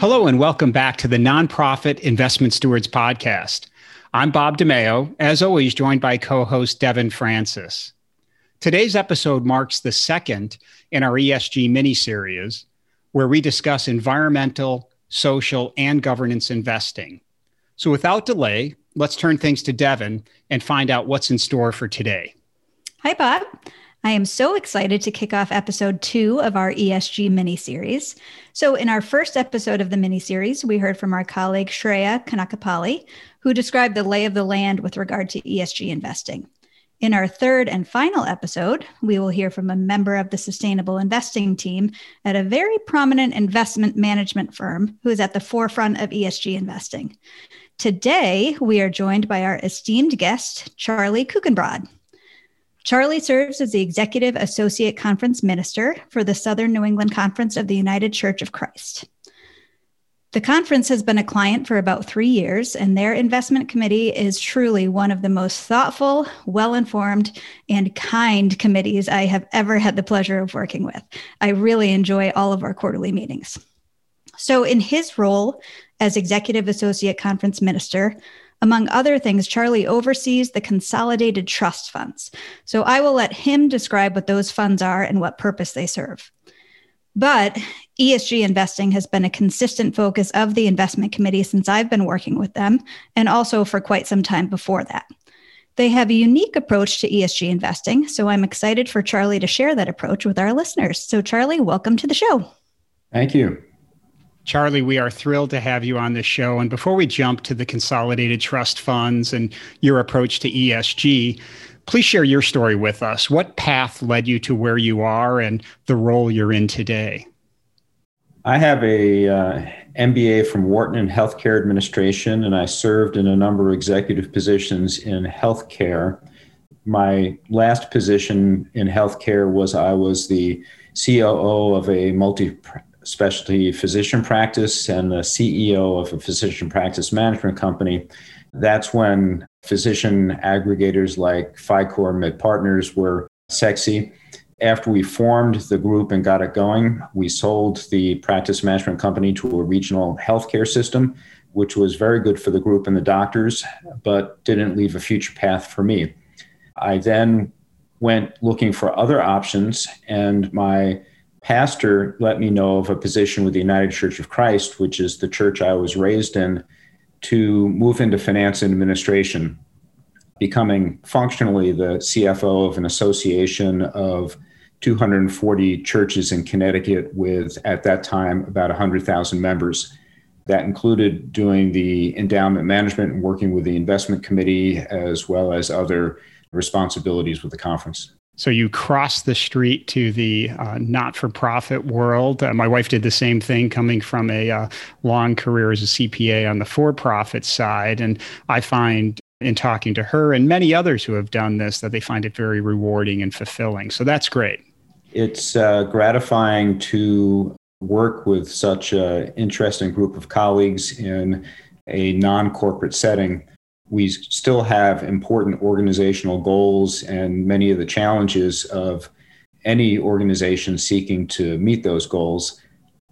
Hello, and welcome back to the Nonprofit Investment Stewards Podcast. I'm Bob DeMeo, as always, joined by co host Devin Francis. Today's episode marks the second in our ESG mini series, where we discuss environmental, social, and governance investing. So, without delay, let's turn things to Devin and find out what's in store for today. Hi, Bob. I am so excited to kick off episode two of our ESG mini series. So, in our first episode of the mini series, we heard from our colleague Shreya Kanakapali, who described the lay of the land with regard to ESG investing. In our third and final episode, we will hear from a member of the sustainable investing team at a very prominent investment management firm who is at the forefront of ESG investing. Today, we are joined by our esteemed guest, Charlie Kuchenbrod. Charlie serves as the Executive Associate Conference Minister for the Southern New England Conference of the United Church of Christ. The conference has been a client for about three years, and their investment committee is truly one of the most thoughtful, well informed, and kind committees I have ever had the pleasure of working with. I really enjoy all of our quarterly meetings. So, in his role as Executive Associate Conference Minister, among other things, Charlie oversees the consolidated trust funds. So I will let him describe what those funds are and what purpose they serve. But ESG investing has been a consistent focus of the investment committee since I've been working with them, and also for quite some time before that. They have a unique approach to ESG investing, so I'm excited for Charlie to share that approach with our listeners. So, Charlie, welcome to the show. Thank you. Charlie, we are thrilled to have you on the show. And before we jump to the consolidated trust funds and your approach to ESG, please share your story with us. What path led you to where you are and the role you're in today? I have a uh, MBA from Wharton in Healthcare Administration, and I served in a number of executive positions in healthcare. My last position in healthcare was I was the COO of a multi specialty physician practice and the CEO of a physician practice management company. That's when physician aggregators like PhyCor MedPartners were sexy. After we formed the group and got it going, we sold the practice management company to a regional healthcare system, which was very good for the group and the doctors, but didn't leave a future path for me. I then went looking for other options, and my pastor let me know of a position with the United Church of Christ, which is the church I was raised in, to move into finance and administration, becoming functionally the CFO of an association of 240 churches in Connecticut with, at that time, about 100,000 members. That included doing the endowment management and working with the investment committee, as well as other responsibilities with the conference. So you cross the street to the uh, not-for-profit world. Uh, my wife did the same thing, coming from a uh, long career as a CPA on the for-profit side, and I find in talking to her and many others who have done this that they find it very rewarding and fulfilling. So that's great. It's uh, gratifying to work with such an interesting group of colleagues in a non-corporate setting we still have important organizational goals and many of the challenges of any organization seeking to meet those goals.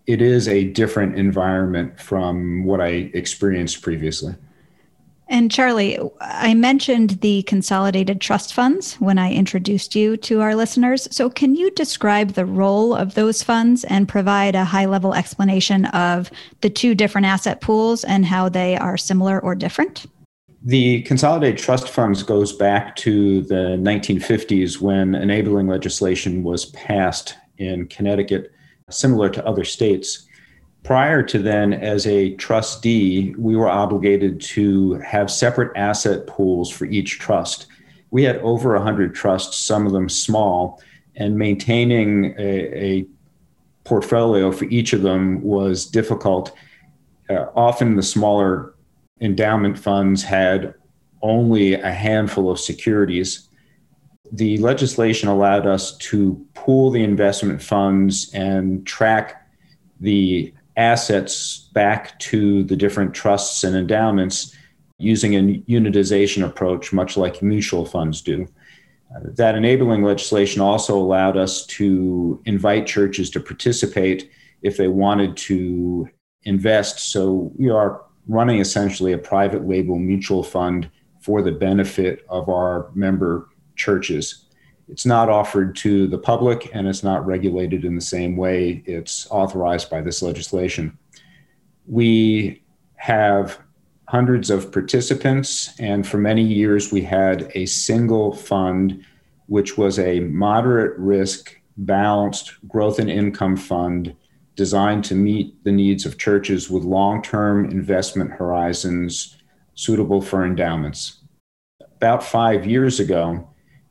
It is a different environment from what I experienced previously. And Charlie, I mentioned the consolidated trust funds when I introduced you to our listeners. So, can you describe the role of those funds and provide a high level explanation of the two different asset pools and how they are similar or different? The consolidated trust funds goes back to the 1950s when enabling legislation was passed in Connecticut, similar to other states. Prior to then, as a trustee, we were obligated to have separate asset pools for each trust. We had over 100 trusts, some of them small, and maintaining a, a portfolio for each of them was difficult uh, often the smaller endowment funds had only a handful of securities. The legislation allowed us to pool the investment funds and track the assets back to the different trusts and endowments using a unitization approach, much like mutual funds do. That enabling legislation also allowed us to invite churches to participate if they wanted to invest. So we are running essentially a private label mutual fund for the benefit of our member churches. It's not offered to the public and it's not regulated in the same way it's authorized by this legislation. We have hundreds of participants, and for many years we had a single fund, which was a moderate risk, balanced growth and income fund designed to meet the needs of churches with long term investment horizons suitable for endowments. About five years ago,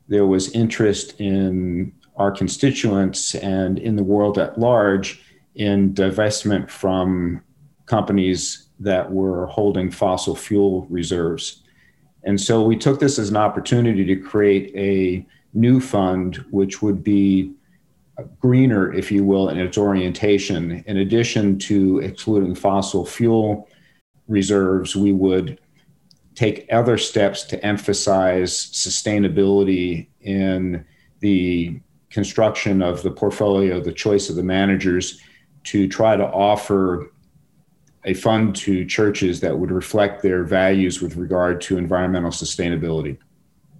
there was interest in our constituents and in the world at large in divestment from companies that were holding fossil fuel reserves. And so we took this as an opportunity to create a new fund, which would be greener, if you will, in its orientation. In addition to excluding fossil fuel reserves, we would take other steps to emphasize sustainability in the construction of the portfolio, the choice of the managers, to try to offer a fund to churches that would reflect their values with regard to environmental sustainability.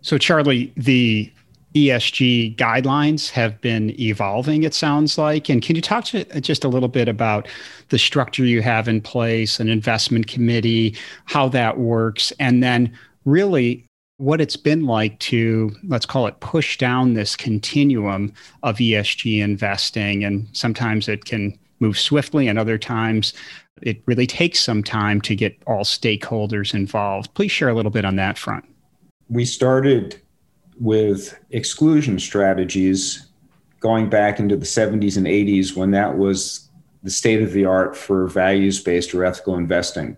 So, Charlie, the ESG guidelines have been evolving, it sounds like. And can you talk to, uh, just a little bit about the structure you have in place, an investment committee, how that works, and then really what it's been like to, let's call it, push down this continuum of ESG investing? And sometimes it can move swiftly, and other times it really takes some time to get all stakeholders involved. Please share a little bit on that front. We started with exclusion strategies going back into the 70s and 80s when that was the state of the art for values based or ethical investing.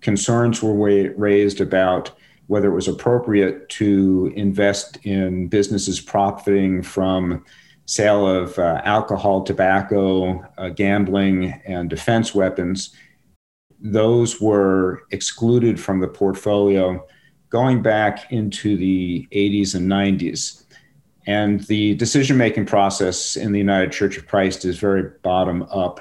Concerns were raised about whether it was appropriate to invest in businesses profiting from sale of uh, alcohol, tobacco, uh, gambling, and defense weapons. Those were excluded from the portfolio going back into the 80s and 90s. And the decision making process in the United Church of Christ is very bottom up.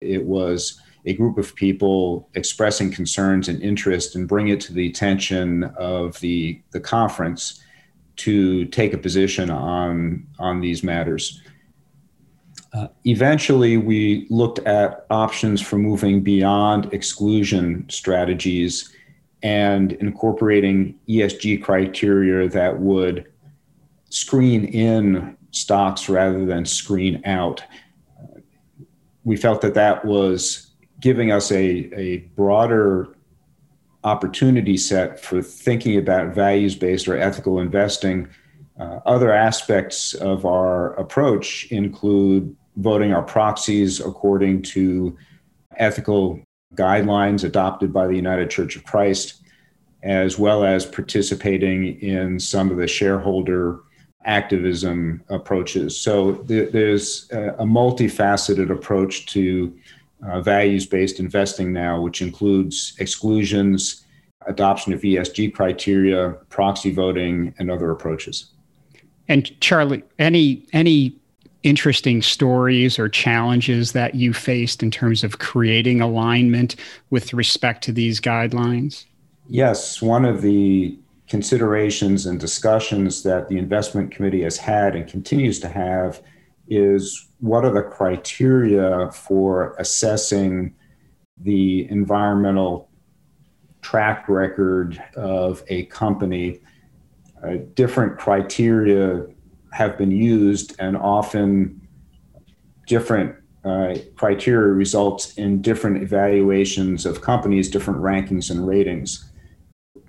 It was a group of people expressing concerns and interest and bring it to the attention of the, the conference to take a position on, on these matters. Uh, eventually, we looked at options for moving beyond exclusion strategies and incorporating ESG criteria that would screen in stocks rather than screen out. We felt that that was giving us a, a broader opportunity set for thinking about values based or ethical investing. Uh, other aspects of our approach include voting our proxies according to ethical guidelines adopted by the United Church of Christ, as well as participating in some of the shareholder activism approaches. So there's a multifaceted approach to uh, values based investing now, which includes exclusions, adoption of ESG criteria, proxy voting, and other approaches. And Charlie, any any interesting stories or challenges that you faced in terms of creating alignment with respect to these guidelines? Yes, one of the considerations and discussions that the investment committee has had and continues to have is what are the criteria for assessing the environmental track record of a company? Uh, different criteria have been used, and often different uh, criteria results in different evaluations of companies, different rankings and ratings.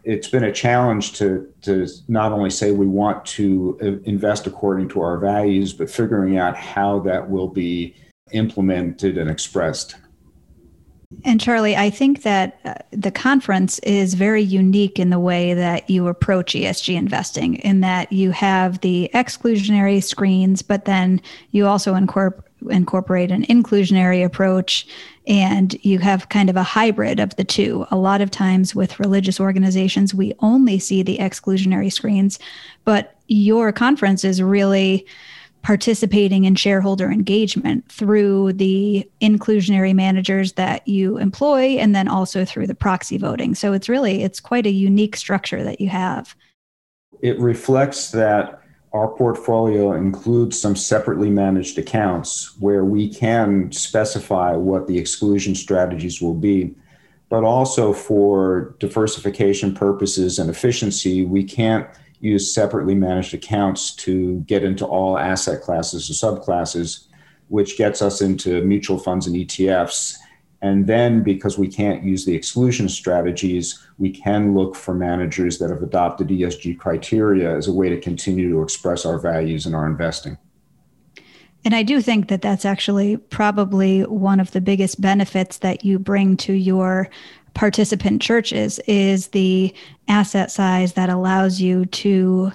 It's been a challenge to, to not only say we want to uh, invest according to our values, but figuring out how that will be implemented and expressed. And Charlie, I think that uh, the conference is very unique in the way that you approach ESG investing, in that you have the exclusionary screens, but then you also incorporate incorporate an inclusionary approach and you have kind of a hybrid of the two. A lot of times with religious organizations, we only see the exclusionary screens, but your conference is really participating in shareholder engagement through the inclusionary managers that you employ and then also through the proxy voting. So it's really it's quite a unique structure that you have. It reflects that our portfolio includes some separately managed accounts where we can specify what the exclusion strategies will be. But also for diversification purposes and efficiency we can't use separately managed accounts to get into all asset classes or subclasses, which gets us into mutual funds and ETFs. And then, because we can't use the exclusion strategies, we can look for managers that have adopted ESG criteria as a way to continue to express our values in our investing. And I do think that that's actually probably one of the biggest benefits that you bring to your participant churches is the asset size that allows you to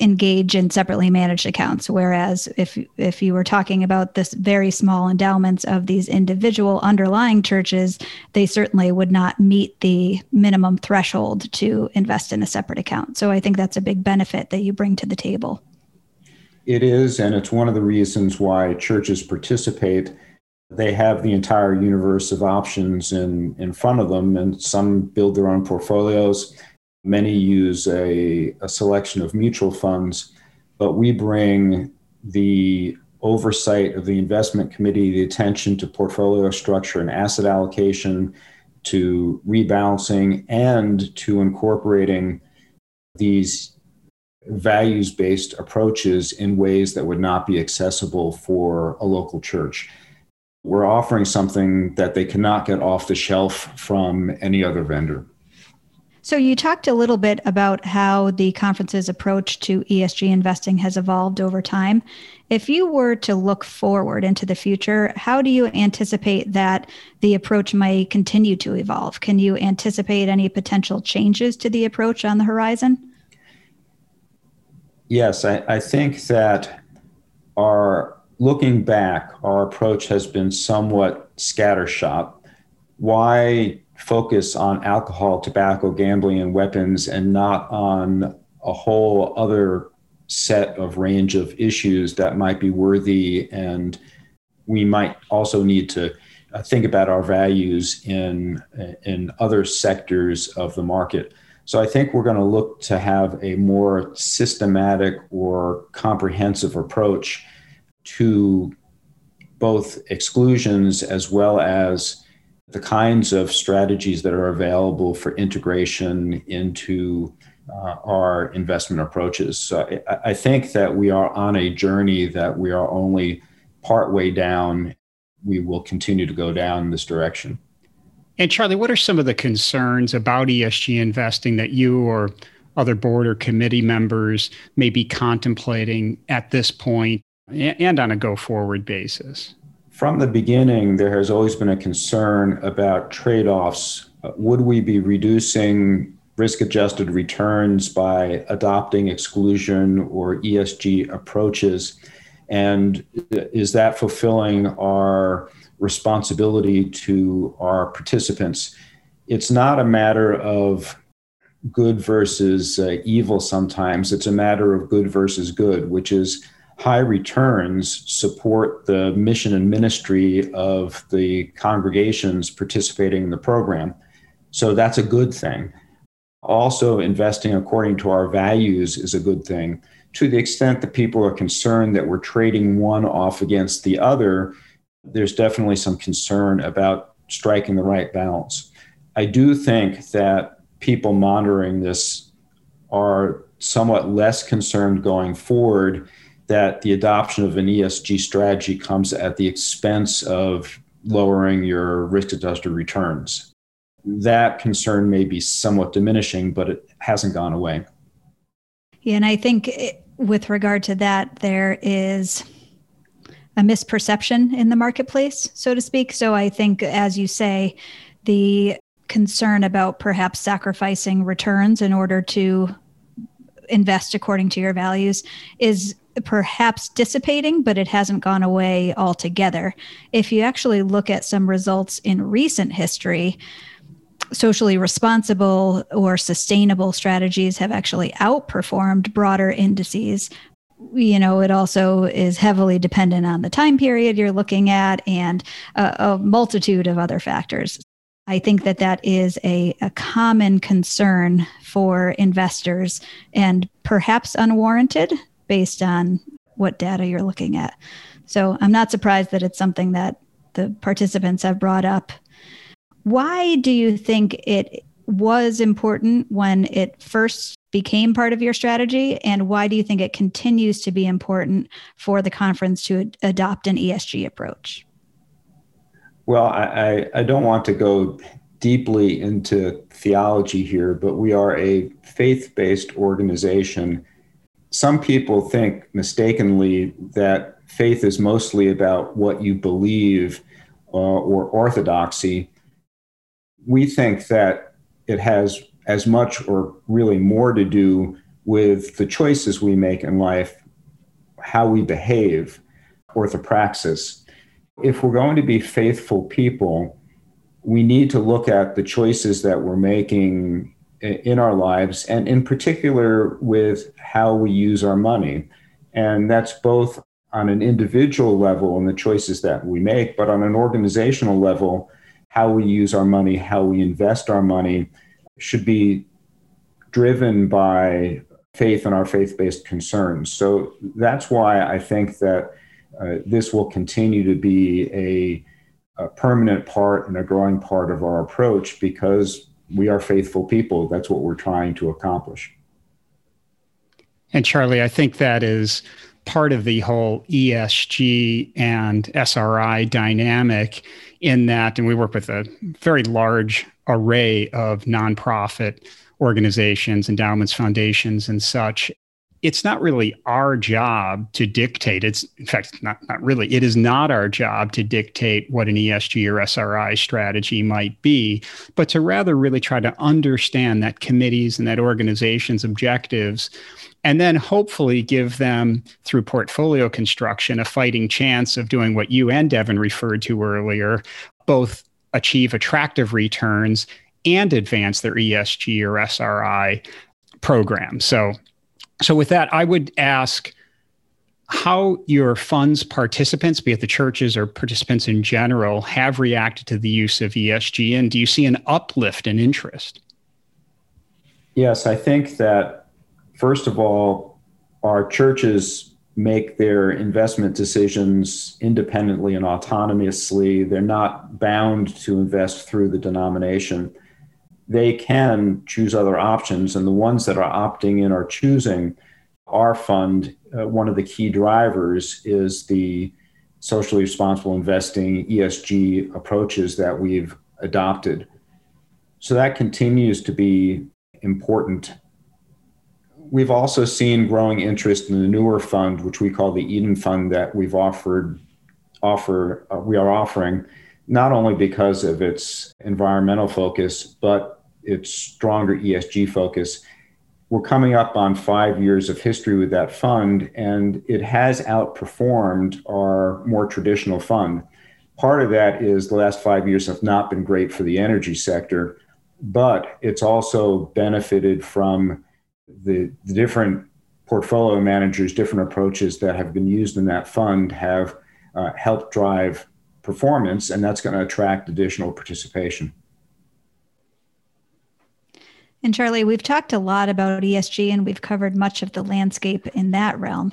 engage in separately managed accounts. Whereas if if you were talking about this very small endowments of these individual underlying churches they certainly would not meet the minimum threshold to invest in a separate account. So i think that's a big benefit that you bring to the table. It is and it's one of the reasons why churches participate they have the entire universe of options in, in front of them, and some build their own portfolios. Many use a, a selection of mutual funds, but we bring the oversight of the investment committee, the attention to portfolio structure and asset allocation, to rebalancing, and to incorporating these values based approaches in ways that would not be accessible for a local church we're offering something that they cannot get off the shelf from any other vendor. So, you talked a little bit about how the conference's approach to ESG investing has evolved over time. If you were to look forward into the future, how do you anticipate that the approach may continue to evolve? Can you anticipate any potential changes to the approach on the horizon? Yes, I, I think that our looking back, our approach has been somewhat scattershot. Why focus on alcohol, tobacco, gambling, and weapons and not on a whole other set of range of issues that might be worthy and we might also need to uh, think about our values in in other sectors of the market. So I think we're going to look to have a more systematic or comprehensive approach to both exclusions as well as the kinds of strategies that are available for integration into uh, our investment approaches. So I, I, think that we are on a journey that we are only partway down. We will continue to go down this direction. And Charlie, what are some of the concerns about ESG investing that you or other board or committee members may be contemplating at this point and on a go forward basis? From the beginning, there has always been a concern about trade offs. Would we be reducing risk adjusted returns by adopting exclusion or ESG approaches? And is that fulfilling our responsibility to our participants? It's not a matter of good versus uh, evil sometimes, it's a matter of good versus good, which is high returns support the mission and ministry of the congregations participating in the program. So that's a good thing. Also, investing according to our values is a good thing. To the extent that people are concerned that we're trading one off against the other, there's definitely some concern about striking the right balance. I do think that people monitoring this are somewhat less concerned going forward that the adoption of an ESG strategy comes at the expense of lowering your risk adjusted returns. That concern may be somewhat diminishing, but it hasn't gone away. Yeah, and I think it, with regard to that, there is a misperception in the marketplace, so to speak. So I think, as you say, the concern about perhaps sacrificing returns in order to invest according to your values is perhaps dissipating, but it hasn't gone away altogether. If you actually look at some results in recent history, socially responsible or sustainable strategies have actually outperformed broader indices. You know, it also is heavily dependent on the time period you're looking at and a, a multitude of other factors. I think that that is a, a common concern for investors and perhaps unwarranted based on what data you're looking at. So I'm not surprised that it's something that the participants have brought up. Why do you think it was important when it first became part of your strategy? And why do you think it continues to be important for the conference to adopt an ESG approach? Well, I, I don't want to go deeply into theology here, but we are a faith based organization. Some people think mistakenly that faith is mostly about what you believe uh, or orthodoxy. We think that it has as much or really more to do with the choices we make in life, how we behave, orthopraxis if we're going to be faithful people, we need to look at the choices that we're making in our lives, and in particular with how we use our money. And that's both on an individual level and the choices that we make, but on an organizational level, how we use our money, how we invest our money should be driven by faith and our faith based concerns. So that's why I think that uh, this will continue to be a, a, permanent part and a growing part of our approach because we are faithful people. That's what we're trying to accomplish. And Charlie, I think that is part of the whole ESG and SRI dynamic in that, and we work with a very large array of nonprofit organizations, endowments, foundations, and such it's not really our job to dictate. It's in fact not not really. It is not our job to dictate what an ESG or SRI strategy might be, but to rather really try to understand that committees and that organization's objectives and then hopefully give them through portfolio construction a fighting chance of doing what you and Devin referred to earlier, both achieve attractive returns and advance their ESG or SRI program. So so, with that, I would ask how your fund's participants, be it the churches or participants in general, have reacted to the use of ESG, and do you see an uplift in interest? Yes, I think that first of all, our churches make their investment decisions independently and autonomously. They're not bound to invest through the denomination they can choose other options. And the ones that are opting in are choosing our fund. Uh, one of the key drivers is the socially responsible investing ESG approaches that we've adopted. So that continues to be important. We've also seen growing interest in the newer fund, which we call the Eden Fund, that we've offered offer uh, we are offering not only because of its environmental focus, but its stronger ESG focus. We're coming up on five years of history with that fund, and it has outperformed our more traditional fund. Part of that is the last five years have not been great for the energy sector, but it's also benefited from the, the different portfolio managers, different approaches that have been used in that fund have uh, helped drive performance, and that's going to attract additional participation. And Charlie, we've talked a lot about ESG and we've covered much of the landscape in that realm.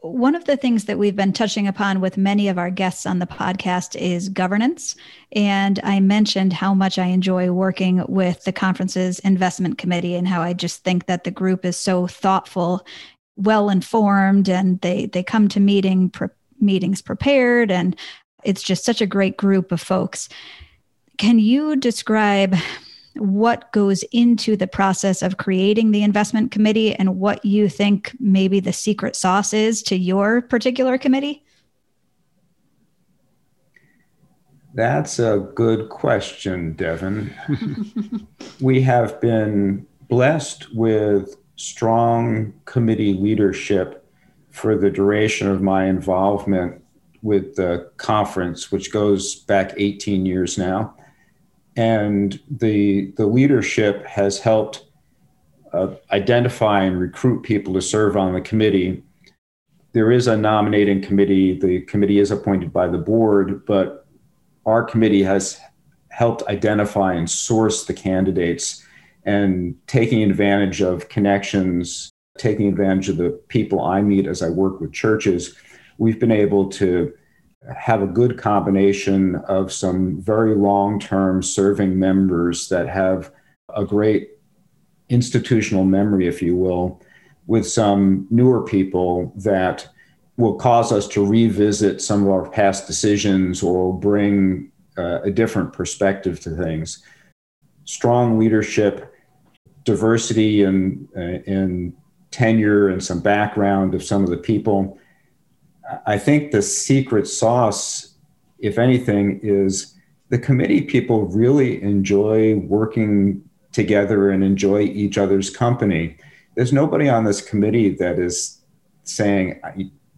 One of the things that we've been touching upon with many of our guests on the podcast is governance. And I mentioned how much I enjoy working with the conference's investment committee and how I just think that the group is so thoughtful, well informed, and they, they come to meeting pre- meetings prepared and it's just such a great group of folks. Can you describe what goes into the process of creating the investment committee and what you think maybe the secret sauce is to your particular committee? That's a good question, Devin. we have been blessed with strong committee leadership for the duration of my involvement with the conference, which goes back 18 years now. And the, the leadership has helped uh, identify and recruit people to serve on the committee. There is a nominating committee. The committee is appointed by the board, but our committee has helped identify and source the candidates and taking advantage of connections, taking advantage of the people I meet as I work with churches, we've been able to have a good combination of some very long term serving members that have a great institutional memory, if you will, with some newer people that will cause us to revisit some of our past decisions or bring uh, a different perspective to things. Strong leadership diversity and in uh, tenure and some background of some of the people. I think the secret sauce, if anything, is the committee people really enjoy working together and enjoy each other's company. There's nobody on this committee that is saying,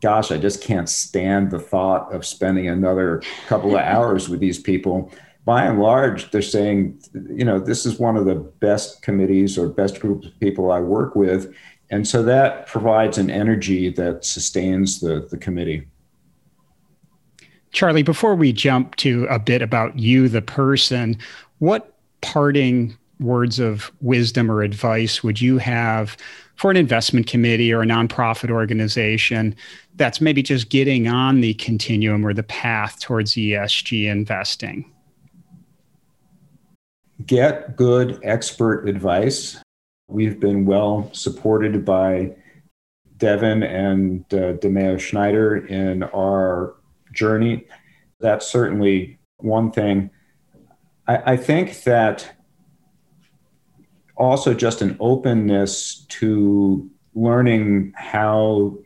gosh, I just can't stand the thought of spending another couple of hours with these people by and large, they're saying, you know, this is one of the best committees or best groups of people I work with. And so that provides an energy that sustains the, the committee. Charlie, before we jump to a bit about you, the person, what parting words of wisdom or advice would you have for an investment committee or a nonprofit organization that's maybe just getting on the continuum or the path towards ESG investing? get good expert advice. We've been well supported by Devin and uh, DeMeo Schneider in our journey. That's certainly one thing. I, I think that also just an openness to learning how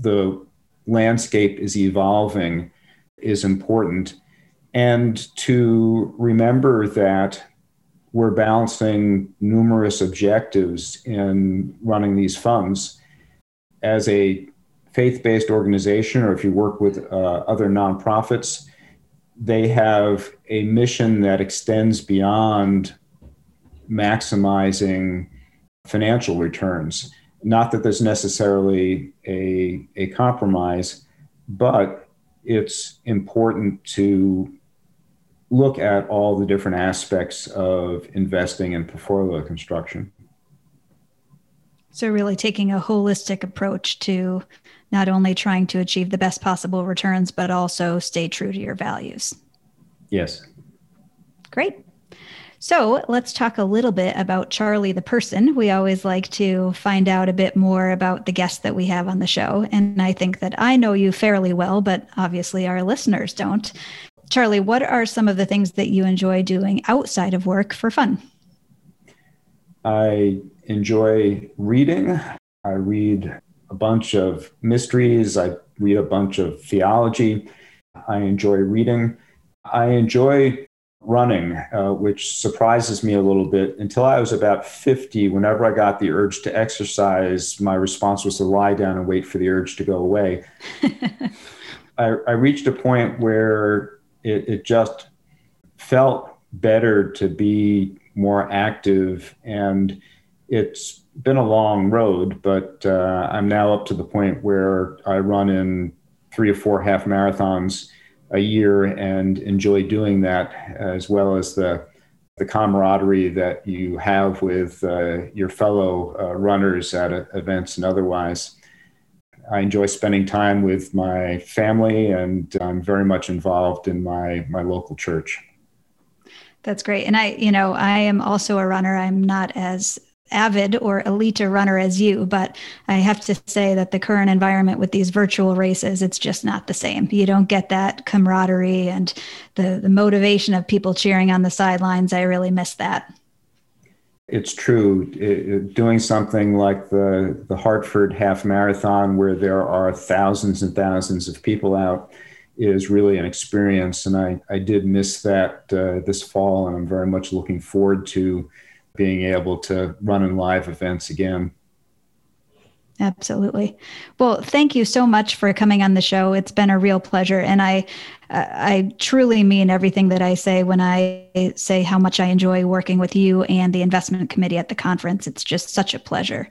the landscape is evolving is important and to remember that we're balancing numerous objectives in running these funds. As a faith based organization, or if you work with uh, other nonprofits, they have a mission that extends beyond maximizing financial returns. Not that there's necessarily a, a compromise, but it's important to look at all the different aspects of investing in portfolio construction. So, really taking a holistic approach to not only trying to achieve the best possible returns, but also stay true to your values. Yes. Great. So let's talk a little bit about Charlie the person. We always like to find out a bit more about the guests that we have on the show. And I think that I know you fairly well, but obviously our listeners don't. Charlie, what are some of the things that you enjoy doing outside of work for fun? I enjoy reading. I read a bunch of mysteries. I read a bunch of theology. I enjoy reading. I enjoy running, uh, which surprises me a little bit. Until I was about 50, whenever I got the urge to exercise, my response was to lie down and wait for the urge to go away. I, I reached a point where it, it just felt better to be more active. And it's been a long road but uh, i'm now up to the point where i run in three or four half marathons a year and enjoy doing that as well as the the camaraderie that you have with uh, your fellow uh, runners at uh, events and otherwise I enjoy spending time with my family, and I'm very much involved in my my local church. That's great. And I, you know, I am also a runner. I'm not as avid or elite a runner as you, but I have to say that the current environment with these virtual races, it's just not the same. You don't get that camaraderie and the the motivation of people cheering on the sidelines. I really miss that it's true. It, doing something like the, the Hartford Half Marathon, where there are thousands and thousands of people out, is really an experience. And I, I did miss that uh, this fall, and I'm very much looking forward to being able to run in live events again. Absolutely. Well, thank you so much for coming on the show. It's been a real pleasure, and I, I truly mean everything that I say when I say how much I enjoy working with you and the investment committee at the conference. It's just such a pleasure.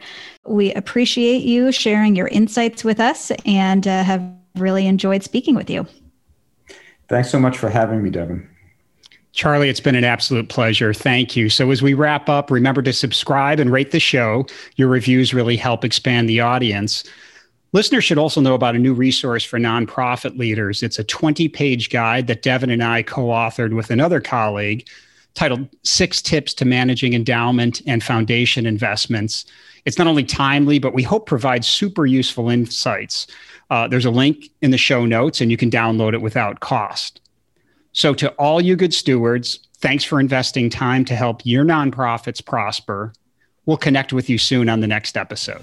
We appreciate you sharing your insights with us, and uh, have really enjoyed speaking with you. Thanks so much for having me, Devin. Charlie, it's been an absolute pleasure. Thank you. So, as we wrap up, remember to subscribe and rate the show. Your reviews really help expand the audience. Listeners should also know about a new resource for nonprofit leaders. It's a 20 page guide that Devin and I co authored with another colleague titled Six Tips to Managing Endowment and Foundation Investments. It's not only timely, but we hope provides super useful insights. Uh, there's a link in the show notes, and you can download it without cost. So, to all you good stewards, thanks for investing time to help your nonprofits prosper. We'll connect with you soon on the next episode.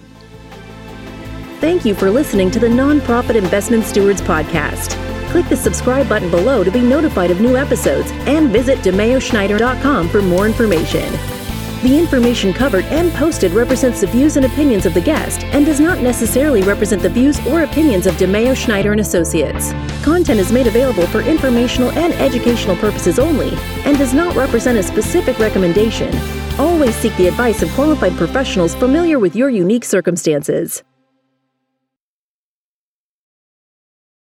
Thank you for listening to the Nonprofit Investment Stewards Podcast. Click the subscribe button below to be notified of new episodes and visit DeMeoSchneider.com for more information. The information covered and posted represents the views and opinions of the guest and does not necessarily represent the views or opinions of DeMeo Schneider and Associates. Content is made available for informational and educational purposes only and does not represent a specific recommendation. Always seek the advice of qualified professionals familiar with your unique circumstances.